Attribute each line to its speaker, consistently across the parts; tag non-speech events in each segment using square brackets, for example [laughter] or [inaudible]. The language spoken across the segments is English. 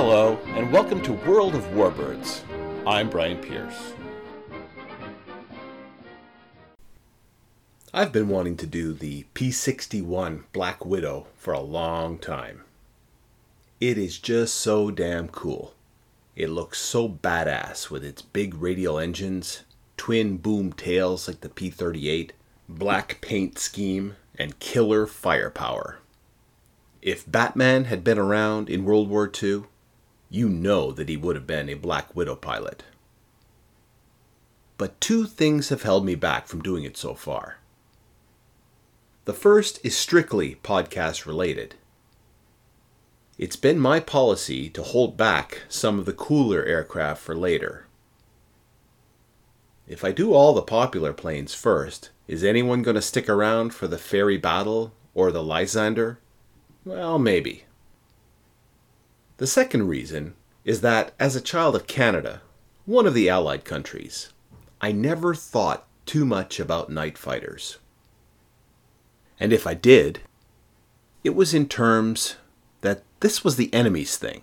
Speaker 1: Hello, and welcome to World of Warbirds. I'm Brian Pierce. I've been wanting to do the P 61 Black Widow for a long time. It is just so damn cool. It looks so badass with its big radial engines, twin boom tails like the P 38, black paint scheme, and killer firepower. If Batman had been around in World War II, you know that he would have been a Black Widow pilot. But two things have held me back from doing it so far. The first is strictly podcast related. It's been my policy to hold back some of the cooler aircraft for later. If I do all the popular planes first, is anyone going to stick around for the Fairey Battle or the Lysander? Well, maybe. The second reason is that as a child of Canada, one of the Allied countries, I never thought too much about night fighters. And if I did, it was in terms that this was the enemy's thing.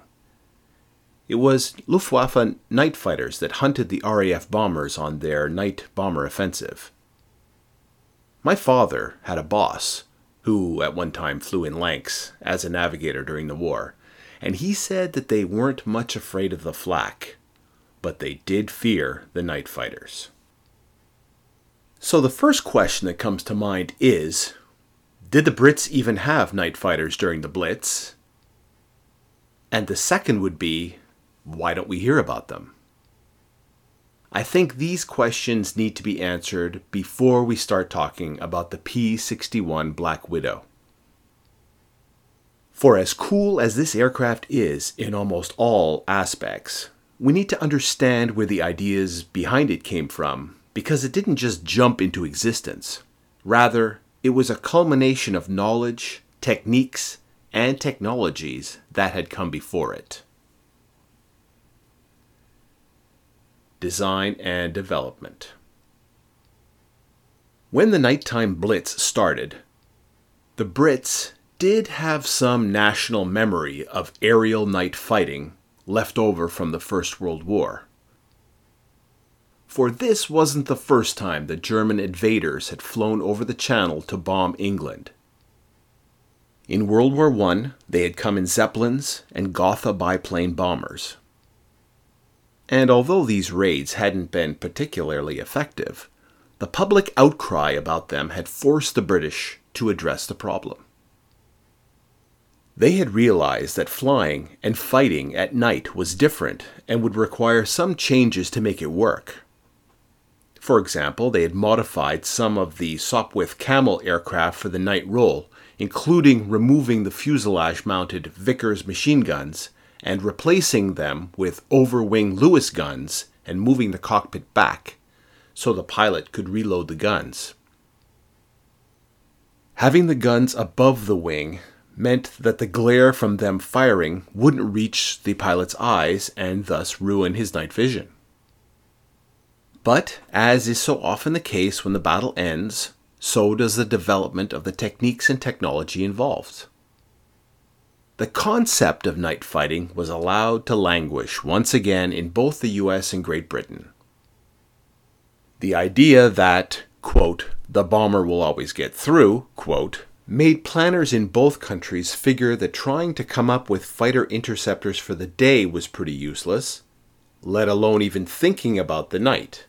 Speaker 1: It was Luftwaffe night fighters that hunted the RAF bombers on their night bomber offensive. My father had a boss who at one time flew in Lynx as a navigator during the war, and he said that they weren't much afraid of the flak, but they did fear the night fighters. So the first question that comes to mind is Did the Brits even have night fighters during the Blitz? And the second would be Why don't we hear about them? I think these questions need to be answered before we start talking about the P 61 Black Widow. For as cool as this aircraft is in almost all aspects, we need to understand where the ideas behind it came from because it didn't just jump into existence. Rather, it was a culmination of knowledge, techniques, and technologies that had come before it. Design and development. When the nighttime blitz started, the Brits did have some national memory of aerial night fighting left over from the First World War. For this wasn't the first time that German invaders had flown over the Channel to bomb England. In World War I, they had come in Zeppelins and Gotha biplane bombers. And although these raids hadn't been particularly effective, the public outcry about them had forced the British to address the problem. They had realized that flying and fighting at night was different and would require some changes to make it work. For example, they had modified some of the Sopwith Camel aircraft for the night role, including removing the fuselage mounted Vickers machine guns and replacing them with overwing Lewis guns and moving the cockpit back so the pilot could reload the guns. Having the guns above the wing meant that the glare from them firing wouldn't reach the pilot's eyes and thus ruin his night vision. But, as is so often the case when the battle ends, so does the development of the techniques and technology involved. The concept of night fighting was allowed to languish once again in both the US and Great Britain. The idea that, quote, the bomber will always get through, quote, made planners in both countries figure that trying to come up with fighter interceptors for the day was pretty useless, let alone even thinking about the night.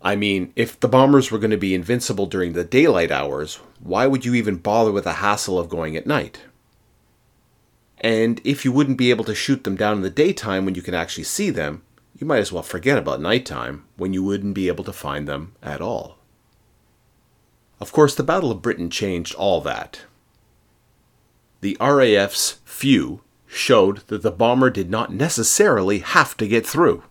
Speaker 1: I mean, if the bombers were going to be invincible during the daylight hours, why would you even bother with the hassle of going at night? And if you wouldn't be able to shoot them down in the daytime when you can actually see them, you might as well forget about nighttime when you wouldn't be able to find them at all. Of course, the Battle of Britain changed all that. The RAF's few showed that the bomber did not necessarily have to get through.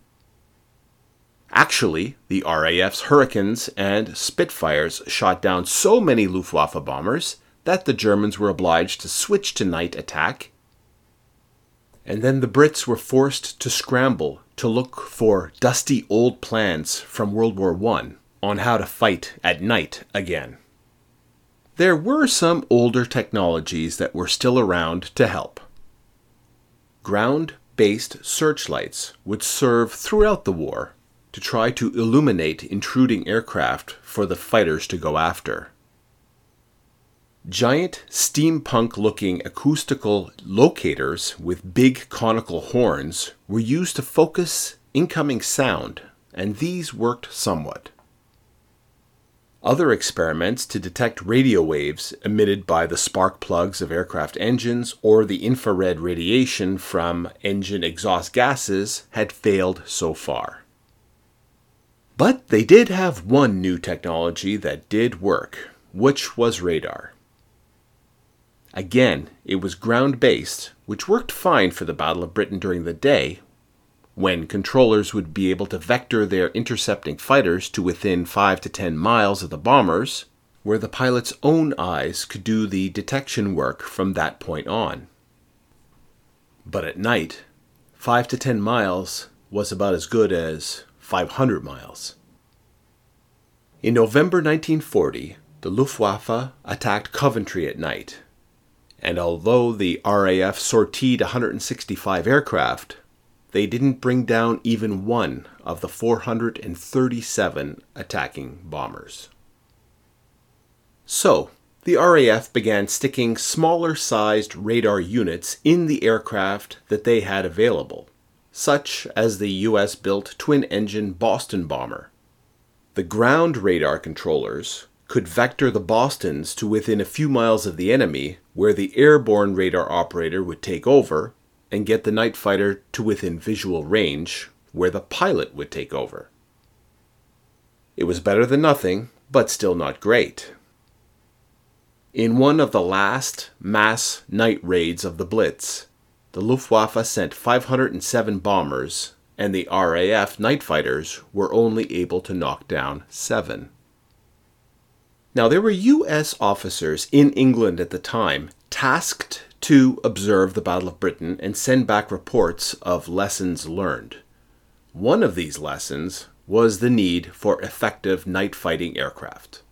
Speaker 1: Actually, the RAF's Hurricanes and Spitfires shot down so many Luftwaffe bombers that the Germans were obliged to switch to night attack. And then the Brits were forced to scramble to look for dusty old plans from World War I on how to fight at night again. There were some older technologies that were still around to help. ground based searchlights would serve throughout the war to try to illuminate intruding aircraft for the fighters to go after. Giant steampunk looking acoustical locators with big conical horns were used to focus incoming sound, and these worked somewhat. Other experiments to detect radio waves emitted by the spark plugs of aircraft engines or the infrared radiation from engine exhaust gases had failed so far. But they did have one new technology that did work, which was radar. Again, it was ground based, which worked fine for the Battle of Britain during the day, when controllers would be able to vector their intercepting fighters to within 5 to 10 miles of the bombers, where the pilot's own eyes could do the detection work from that point on. But at night, 5 to 10 miles was about as good as 500 miles. In November 1940, the Luftwaffe attacked Coventry at night and although the RAF sortied 165 aircraft, they didn't bring down even one of the 437 attacking bombers. So, the RAF began sticking smaller sized radar units in the aircraft that they had available, such as the US built twin engine Boston bomber. The ground radar controllers could vector the Bostons to within a few miles of the enemy, where the airborne radar operator would take over and get the night fighter to within visual range, where the pilot would take over. It was better than nothing, but still not great. In one of the last mass night raids of the Blitz, the Luftwaffe sent 507 bombers, and the RAF night fighters were only able to knock down seven. Now, there were U.S. officers in England at the time tasked to observe the Battle of Britain and send back reports of lessons learned. One of these lessons was the need for effective night fighting aircraft.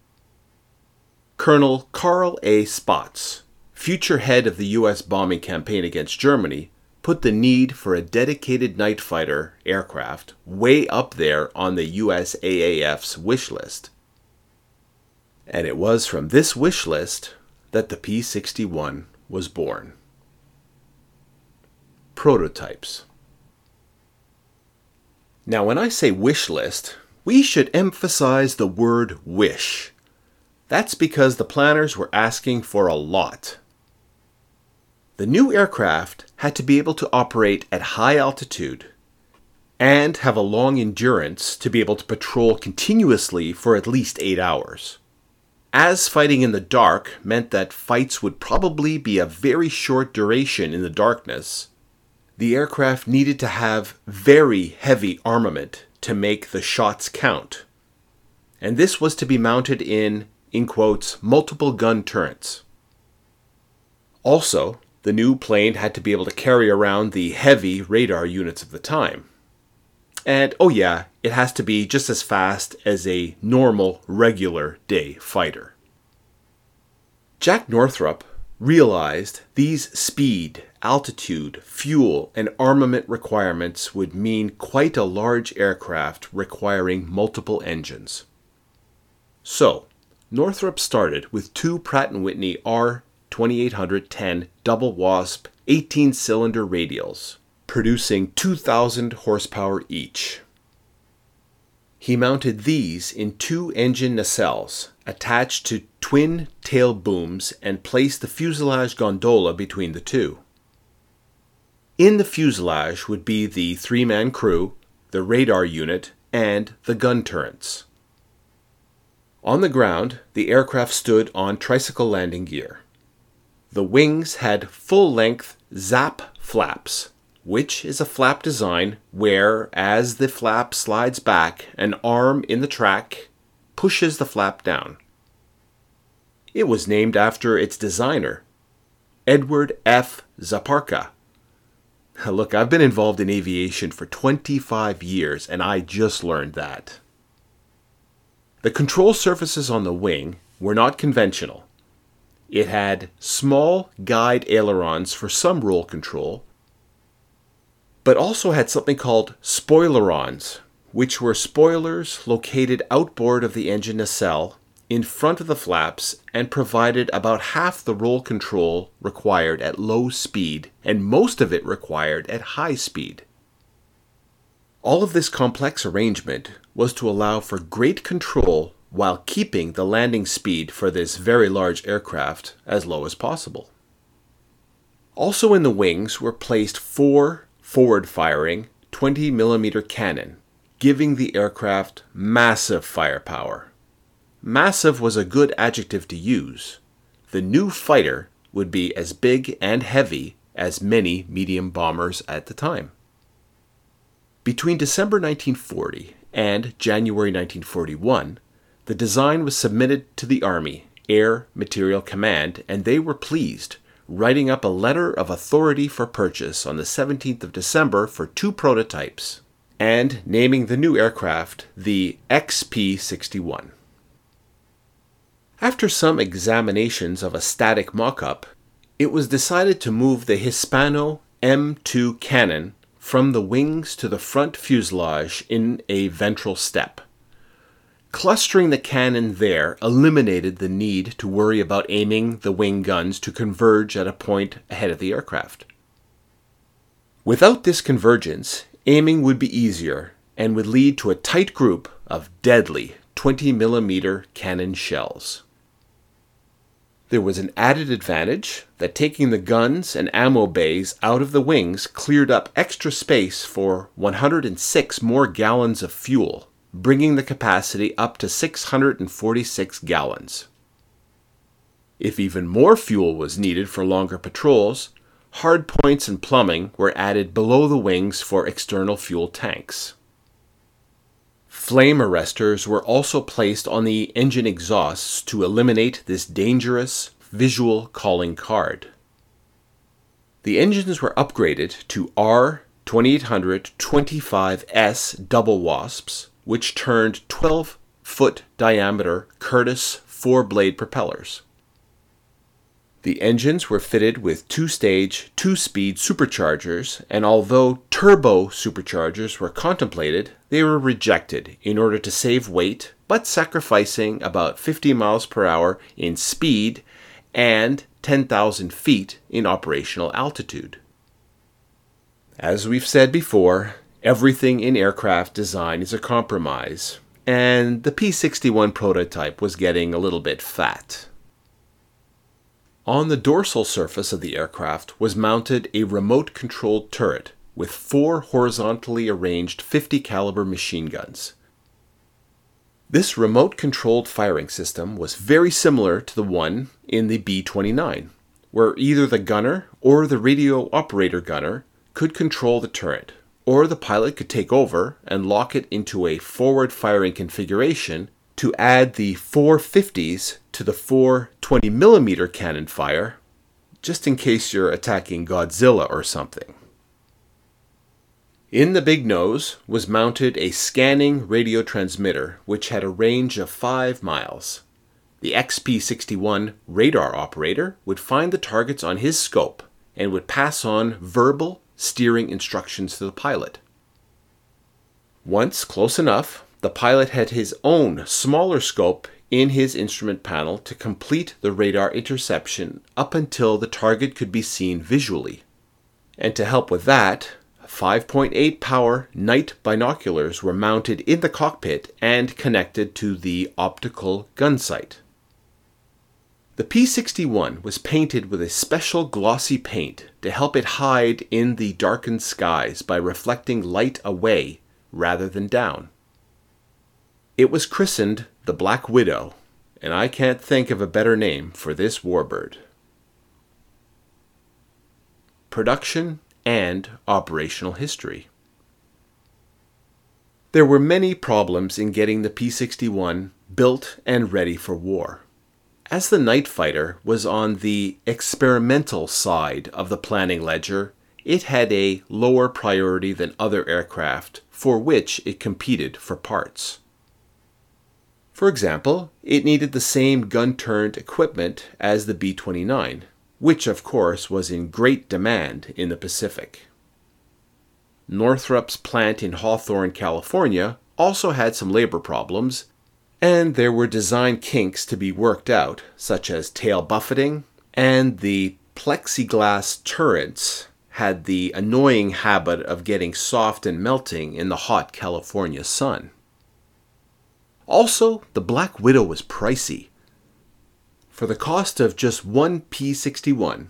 Speaker 1: Colonel Carl A. Spaatz, future head of the U.S. bombing campaign against Germany, put the need for a dedicated night fighter aircraft way up there on the USAAF's wish list and it was from this wish list that the P 61 was born. Prototypes. Now, when I say wish list, we should emphasize the word wish. That's because the planners were asking for a lot. The new aircraft had to be able to operate at high altitude and have a long endurance to be able to patrol continuously for at least eight hours. As fighting in the dark meant that fights would probably be a very short duration in the darkness, the aircraft needed to have very heavy armament to make the shots count. And this was to be mounted in, in quotes, multiple gun turrets. Also, the new plane had to be able to carry around the heavy radar units of the time. And oh, yeah, it has to be just as fast as a normal, regular day fighter. Jack Northrop realized these speed, altitude, fuel, and armament requirements would mean quite a large aircraft requiring multiple engines. So, Northrop started with two Pratt & Whitney R2810 double wasp 18 cylinder radials producing 2,000 horsepower each. He mounted these in two engine nacelles attached to twin tail booms and placed the fuselage gondola between the two. In the fuselage would be the three man crew, the radar unit, and the gun turrets. On the ground, the aircraft stood on tricycle landing gear. The wings had full length ZAP flaps which is a flap design where, as the flap slides back, an arm in the track pushes the flap down. It was named after its designer, Edward F. Zaparka. [laughs] Look, I've been involved in aviation for 25 years, and I just learned that. The control surfaces on the wing were not conventional. It had small guide ailerons for some roll control but also had something called spoilerons, which were spoilers located outboard of the engine nacelle in front of the flaps and provided about half the roll control required at low speed and most of it required at high speed. All of this complex arrangement was to allow for great control while keeping the landing speed for this very large aircraft as low as possible. Also in the wings were placed four forward firing 20 millimeter cannon, giving the aircraft massive firepower. Massive was a good adjective to use. The new fighter would be as big and heavy as many medium bombers at the time. Between December 1940 and January 1941, the design was submitted to the Army Air Material Command, and they were pleased, writing up a letter of authority for purchase on the 17th of December for two prototypes, and naming the new aircraft the XP 61. After some examinations of a static mock up, it was decided to move the Hispano M2 cannon from the wings to the front fuselage in a ventral step. Clustering the cannon there eliminated the need to worry about aiming the wing guns to converge at a point ahead of the aircraft. Without this convergence, aiming would be easier and would lead to a tight group of deadly 20 millimeter cannon shells. There was an added advantage that taking the guns and ammo bays out of the wings cleared up extra space for 106 more gallons of fuel, bringing the capacity up to 646 gallons. If even more fuel was needed for longer patrols, hard points and plumbing were added below the wings for external fuel tanks. Flame arresters were also placed on the engine exhausts to eliminate this dangerous visual calling card. The engines were upgraded to R 2800 25S double wasps, which turned 12 foot diameter Curtiss four blade propellers. The engines were fitted with two stage, two speed superchargers, and although turbo superchargers were contemplated, they were rejected in order to save weight, but sacrificing about 50 miles per hour in speed and 10,000 feet in operational altitude. As we've said before, everything in aircraft design is a compromise, and the P 61 prototype was getting a little bit fat. On the dorsal surface of the aircraft was mounted a remote controlled turret with four horizontally arranged 50 caliber machine guns. This remote controlled firing system was very similar to the one in the B 29, where either the gunner or the radio operator gunner could control the turret, or the pilot could take over and lock it into a forward firing configuration to add the 450s to the 420 millimeter cannon fire, just in case you're attacking Godzilla or something. In the big nose was mounted a scanning radio transmitter which had a range of 5 miles. The XP 61 radar operator would find the targets on his scope and would pass on verbal steering instructions to the pilot. Once close enough, the pilot had his own smaller scope in his instrument panel to complete the radar interception up until the target could be seen visually. And to help with that, 5.8 power night binoculars were mounted in the cockpit and connected to the optical gun sight. The P 61 was painted with a special glossy paint to help it hide in the darkened skies by reflecting light away rather than down. It was christened the Black Widow, and I can't think of a better name for this warbird. Production and operational history. There were many problems in getting the P 61 built and ready for war. As the night fighter was on the experimental side of the planning ledger, it had a lower priority than other aircraft for which it competed for parts. For example, it needed the same gun turned equipment as the B 29, which of course was in great demand in the Pacific. Northrop's plant in Hawthorne, California, also had some labor problems, and there were design kinks to be worked out, such as tail buffeting, and the plexiglass turrets had the annoying habit of getting soft and melting in the hot California sun. Also, the Black Widow was pricey. For the cost of just one P 61,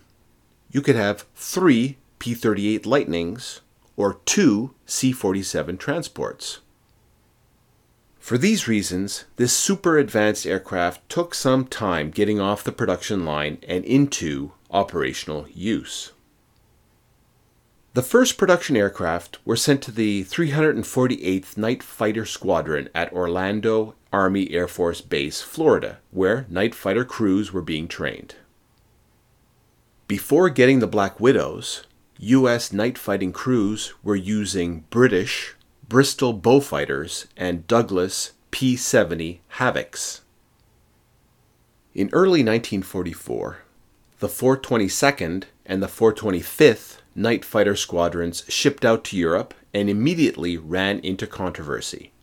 Speaker 1: you could have three P 38 Lightnings or two C 47 transports. For these reasons, this super advanced aircraft took some time getting off the production line and into operational use. The first production aircraft were sent to the 348th Night Fighter Squadron at Orlando Army Air Force Base, Florida, where night fighter crews were being trained. Before getting the Black Widows, U.S. night fighting crews were using British Bristol Beaufighters and Douglas P 70 Havocs. In early 1944, the 422nd and the 425th Night Fighter squadrons shipped out to Europe and immediately ran into controversy.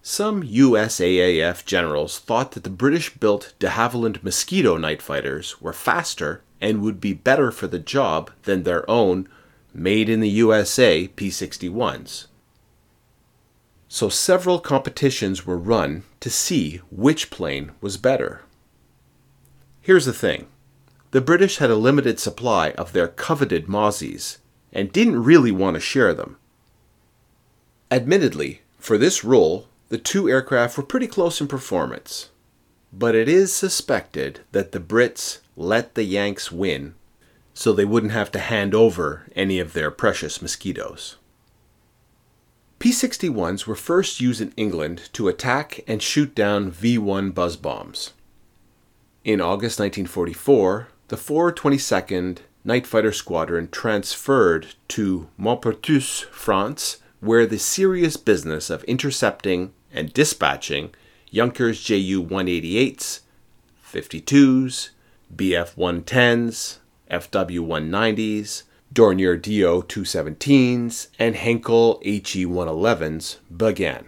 Speaker 1: Some USAAF generals thought that the British built de Havilland Mosquito night fighters were faster and would be better for the job than their own made in the USA P 61s. So several competitions were run to see which plane was better. Here's the thing the British had a limited supply of their coveted Mozzies and didn't really want to share them. Admittedly, for this role, the two aircraft were pretty close in performance, but it is suspected that the Brits let the Yanks win so they wouldn't have to hand over any of their precious mosquitoes. P 61s were first used in England to attack and shoot down V 1 buzz bombs. In August 1944, the 422nd Night Fighter Squadron transferred to Maupertuis, France, where the serious business of intercepting and dispatching Junkers Ju 188s, 52s, Bf 110s, Fw 190s, Dornier Do 217s, and Heinkel He 111s began.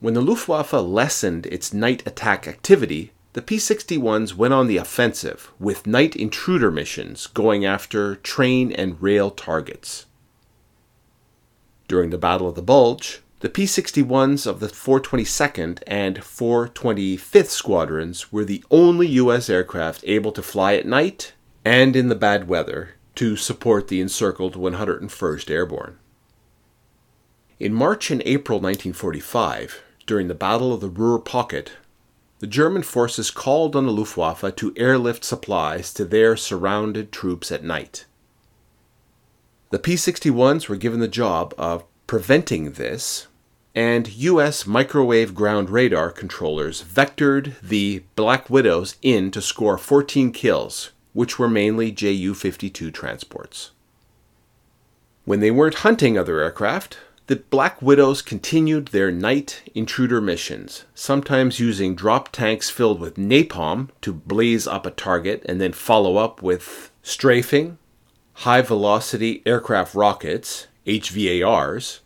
Speaker 1: When the Luftwaffe lessened its night attack activity, the P 61s went on the offensive with night intruder missions going after train and rail targets. During the Battle of the Bulge, the P 61s of the 422nd and 425th Squadrons were the only U.S. aircraft able to fly at night and in the bad weather to support the encircled 101st Airborne. In March and April 1945, during the Battle of the Ruhr Pocket, the German forces called on the Luftwaffe to airlift supplies to their surrounded troops at night. The P 61s were given the job of preventing this, and U.S. microwave ground radar controllers vectored the Black Widows in to score 14 kills, which were mainly Ju 52 transports. When they weren't hunting other aircraft, the Black Widows continued their night intruder missions, sometimes using drop tanks filled with napalm to blaze up a target and then follow up with strafing, high velocity aircraft rockets, HVARs,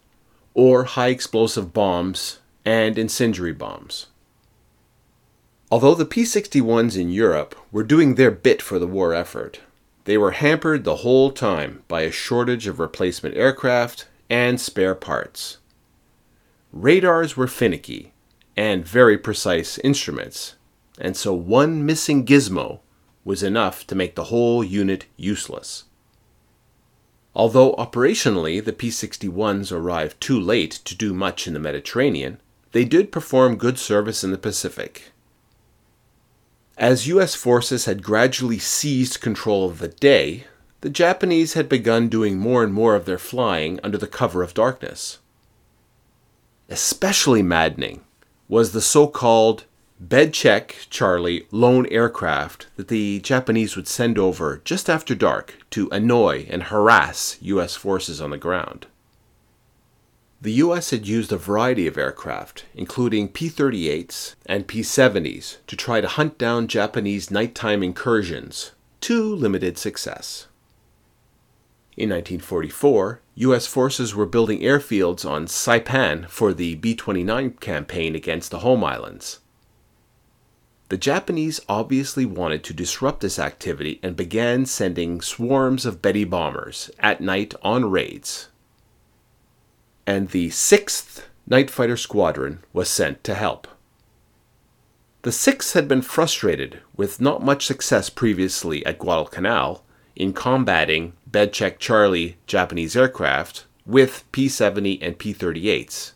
Speaker 1: or high explosive bombs and incendiary bombs. Although the P 61s in Europe were doing their bit for the war effort, they were hampered the whole time by a shortage of replacement aircraft and spare parts. Radars were finicky and very precise instruments, and so one missing gizmo was enough to make the whole unit useless. Although operationally the P 61s arrived too late to do much in the Mediterranean, they did perform good service in the Pacific. As U.S. forces had gradually seized control of the day, the Japanese had begun doing more and more of their flying under the cover of darkness. Especially maddening was the so called bed check Charlie lone aircraft that the Japanese would send over just after dark to annoy and harass U.S. forces on the ground. The U.S. had used a variety of aircraft, including P 38s and P 70s, to try to hunt down Japanese nighttime incursions, to limited success. In 1944, U.S. forces were building airfields on Saipan for the B 29 campaign against the home islands. The Japanese obviously wanted to disrupt this activity and began sending swarms of Betty bombers at night on raids. And the 6th Night Fighter Squadron was sent to help. The 6th had been frustrated with not much success previously at Guadalcanal in combating Bedcheck Charlie Japanese aircraft with P 70 and P 38s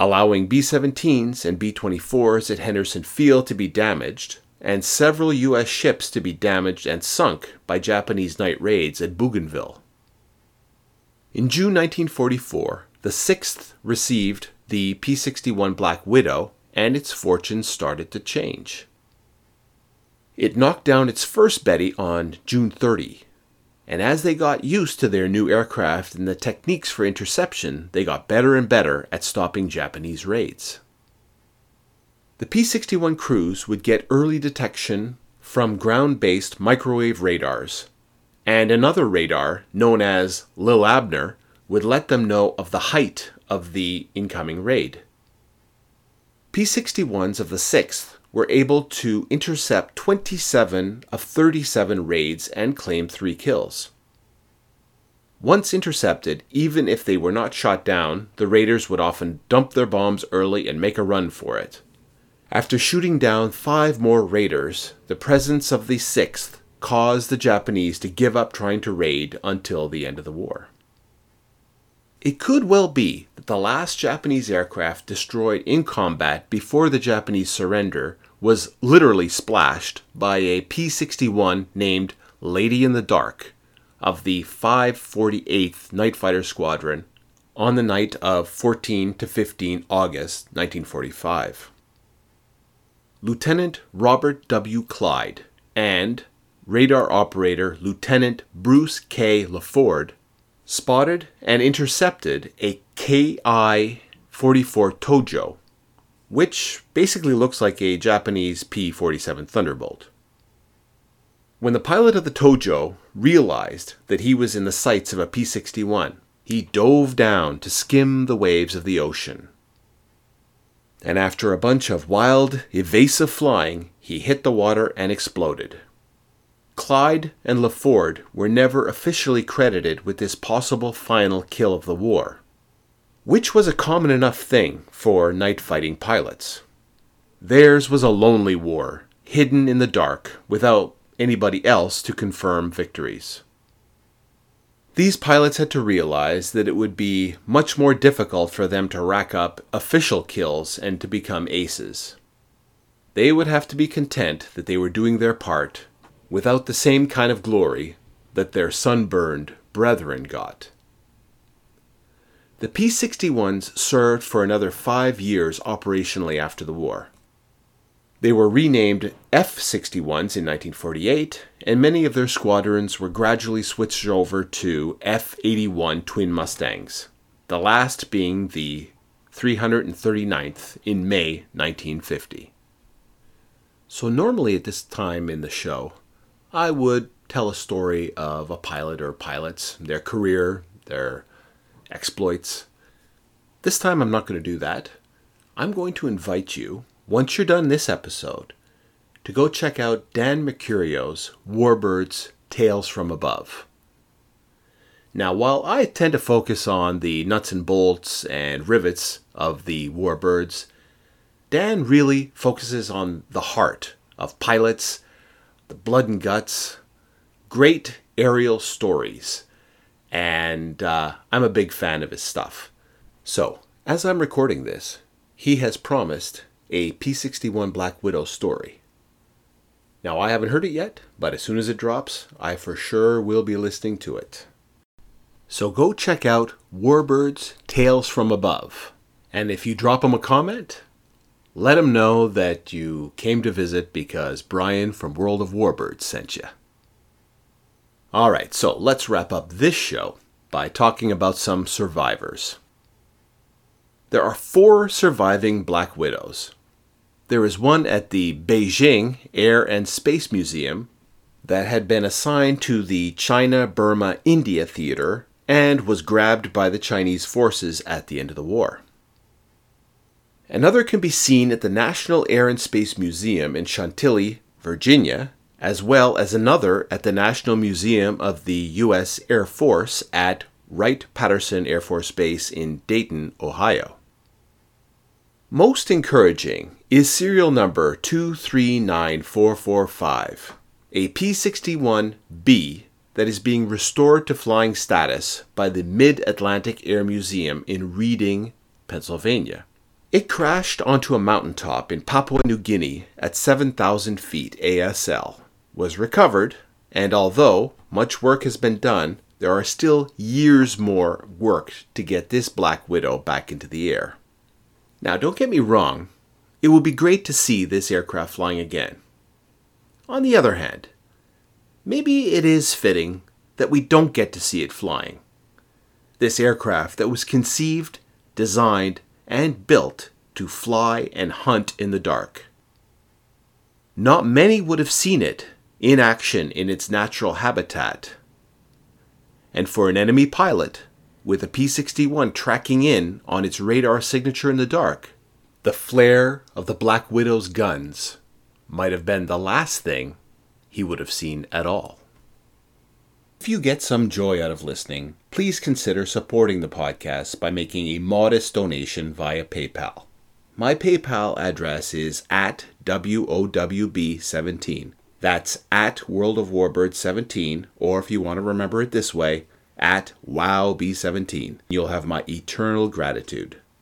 Speaker 1: allowing B 17s and B 24s at Henderson Field to be damaged, and several U.S. ships to be damaged and sunk by Japanese night raids at Bougainville. In June 1944, the 6th received the P 61 Black Widow, and its fortunes started to change. It knocked down its first Betty on June 30, and as they got used to their new aircraft and the techniques for interception, they got better and better at stopping Japanese raids. The P 61 crews would get early detection from ground based microwave radars, and another radar, known as Lil Abner, would let them know of the height of the incoming raid. P 61s of the 6th were able to intercept 27 of 37 raids and claim three kills. Once intercepted, even if they were not shot down, the raiders would often dump their bombs early and make a run for it. After shooting down five more raiders, the presence of the sixth caused the Japanese to give up trying to raid until the end of the war. It could well be that the last Japanese aircraft destroyed in combat before the Japanese surrender was literally splashed by a P 61 named Lady in the Dark of the 548th Night Fighter Squadron on the night of 14 to 15 August 1945. Lieutenant Robert W. Clyde and radar operator Lieutenant Bruce K. LaFord spotted and intercepted a Ki 44 Tojo, which basically looks like a Japanese P 47 Thunderbolt. When the pilot of the Tojo realized that he was in the sights of a P 61, he dove down to skim the waves of the ocean. And after a bunch of wild, evasive flying, he hit the water and exploded. Clyde and LaFord were never officially credited with this possible final kill of the war, which was a common enough thing for night fighting pilots. Theirs was a lonely war, hidden in the dark, without anybody else to confirm victories. These pilots had to realize that it would be much more difficult for them to rack up official kills and to become aces. They would have to be content that they were doing their part without the same kind of glory that their sunburned brethren got. The P 61s served for another five years operationally after the war. They were renamed F 61s in 1948, and many of their squadrons were gradually switched over to F 81 Twin Mustangs, the last being the 339th in May 1950. So, normally at this time in the show, I would tell a story of a pilot or pilots, their career, their exploits. This time I'm not going to do that. I'm going to invite you, once you're done this episode, to go check out Dan Mercurio's Warbirds Tales from Above. Now, while I tend to focus on the nuts and bolts and rivets of the Warbirds, Dan really focuses on the heart of pilots the blood and guts, great aerial stories, and uh, I'm a big fan of his stuff. So, as I'm recording this, he has promised a P 61 Black Widow story. Now, I haven't heard it yet, but as soon as it drops, I for sure will be listening to it. So go check out Warbirds Tales from Above. And if you drop him a comment, let him know that you came to visit because Brian from World of Warbirds sent you. Alright, so let's wrap up this show by talking about some survivors. There are four surviving Black Widows. There is one at the Beijing Air and Space Museum that had been assigned to the China Burma India Theater and was grabbed by the Chinese forces at the end of the war. Another can be seen at the National Air and Space Museum in Chantilly, Virginia, as well as another at the National Museum of the U.S. Air Force at Wright Patterson Air Force Base in Dayton, Ohio. Most encouraging is serial number 239445, a P 61B that is being restored to flying status by the Mid Atlantic Air Museum in Reading, Pennsylvania. It crashed onto a mountaintop in Papua New Guinea at 7,000 feet ASL, was recovered, and although much work has been done, there are still years more work to get this Black Widow back into the air. Now, don't get me wrong, it would be great to see this aircraft flying again. On the other hand, maybe it is fitting that we don't get to see it flying. This aircraft that was conceived, designed, and built to fly and hunt in the dark. Not many would have seen it in action in its natural habitat. And for an enemy pilot, with a P 61 tracking in on its radar signature in the dark, the flare of the Black Widow's guns might have been the last thing he would have seen at all. If you get some joy out of listening, please consider supporting the podcast by making a modest donation via PayPal. My PayPal address is at WOWB17. That's at World of Warbirds 17, or if you want to remember it this way, at WowB17. You'll have my eternal gratitude.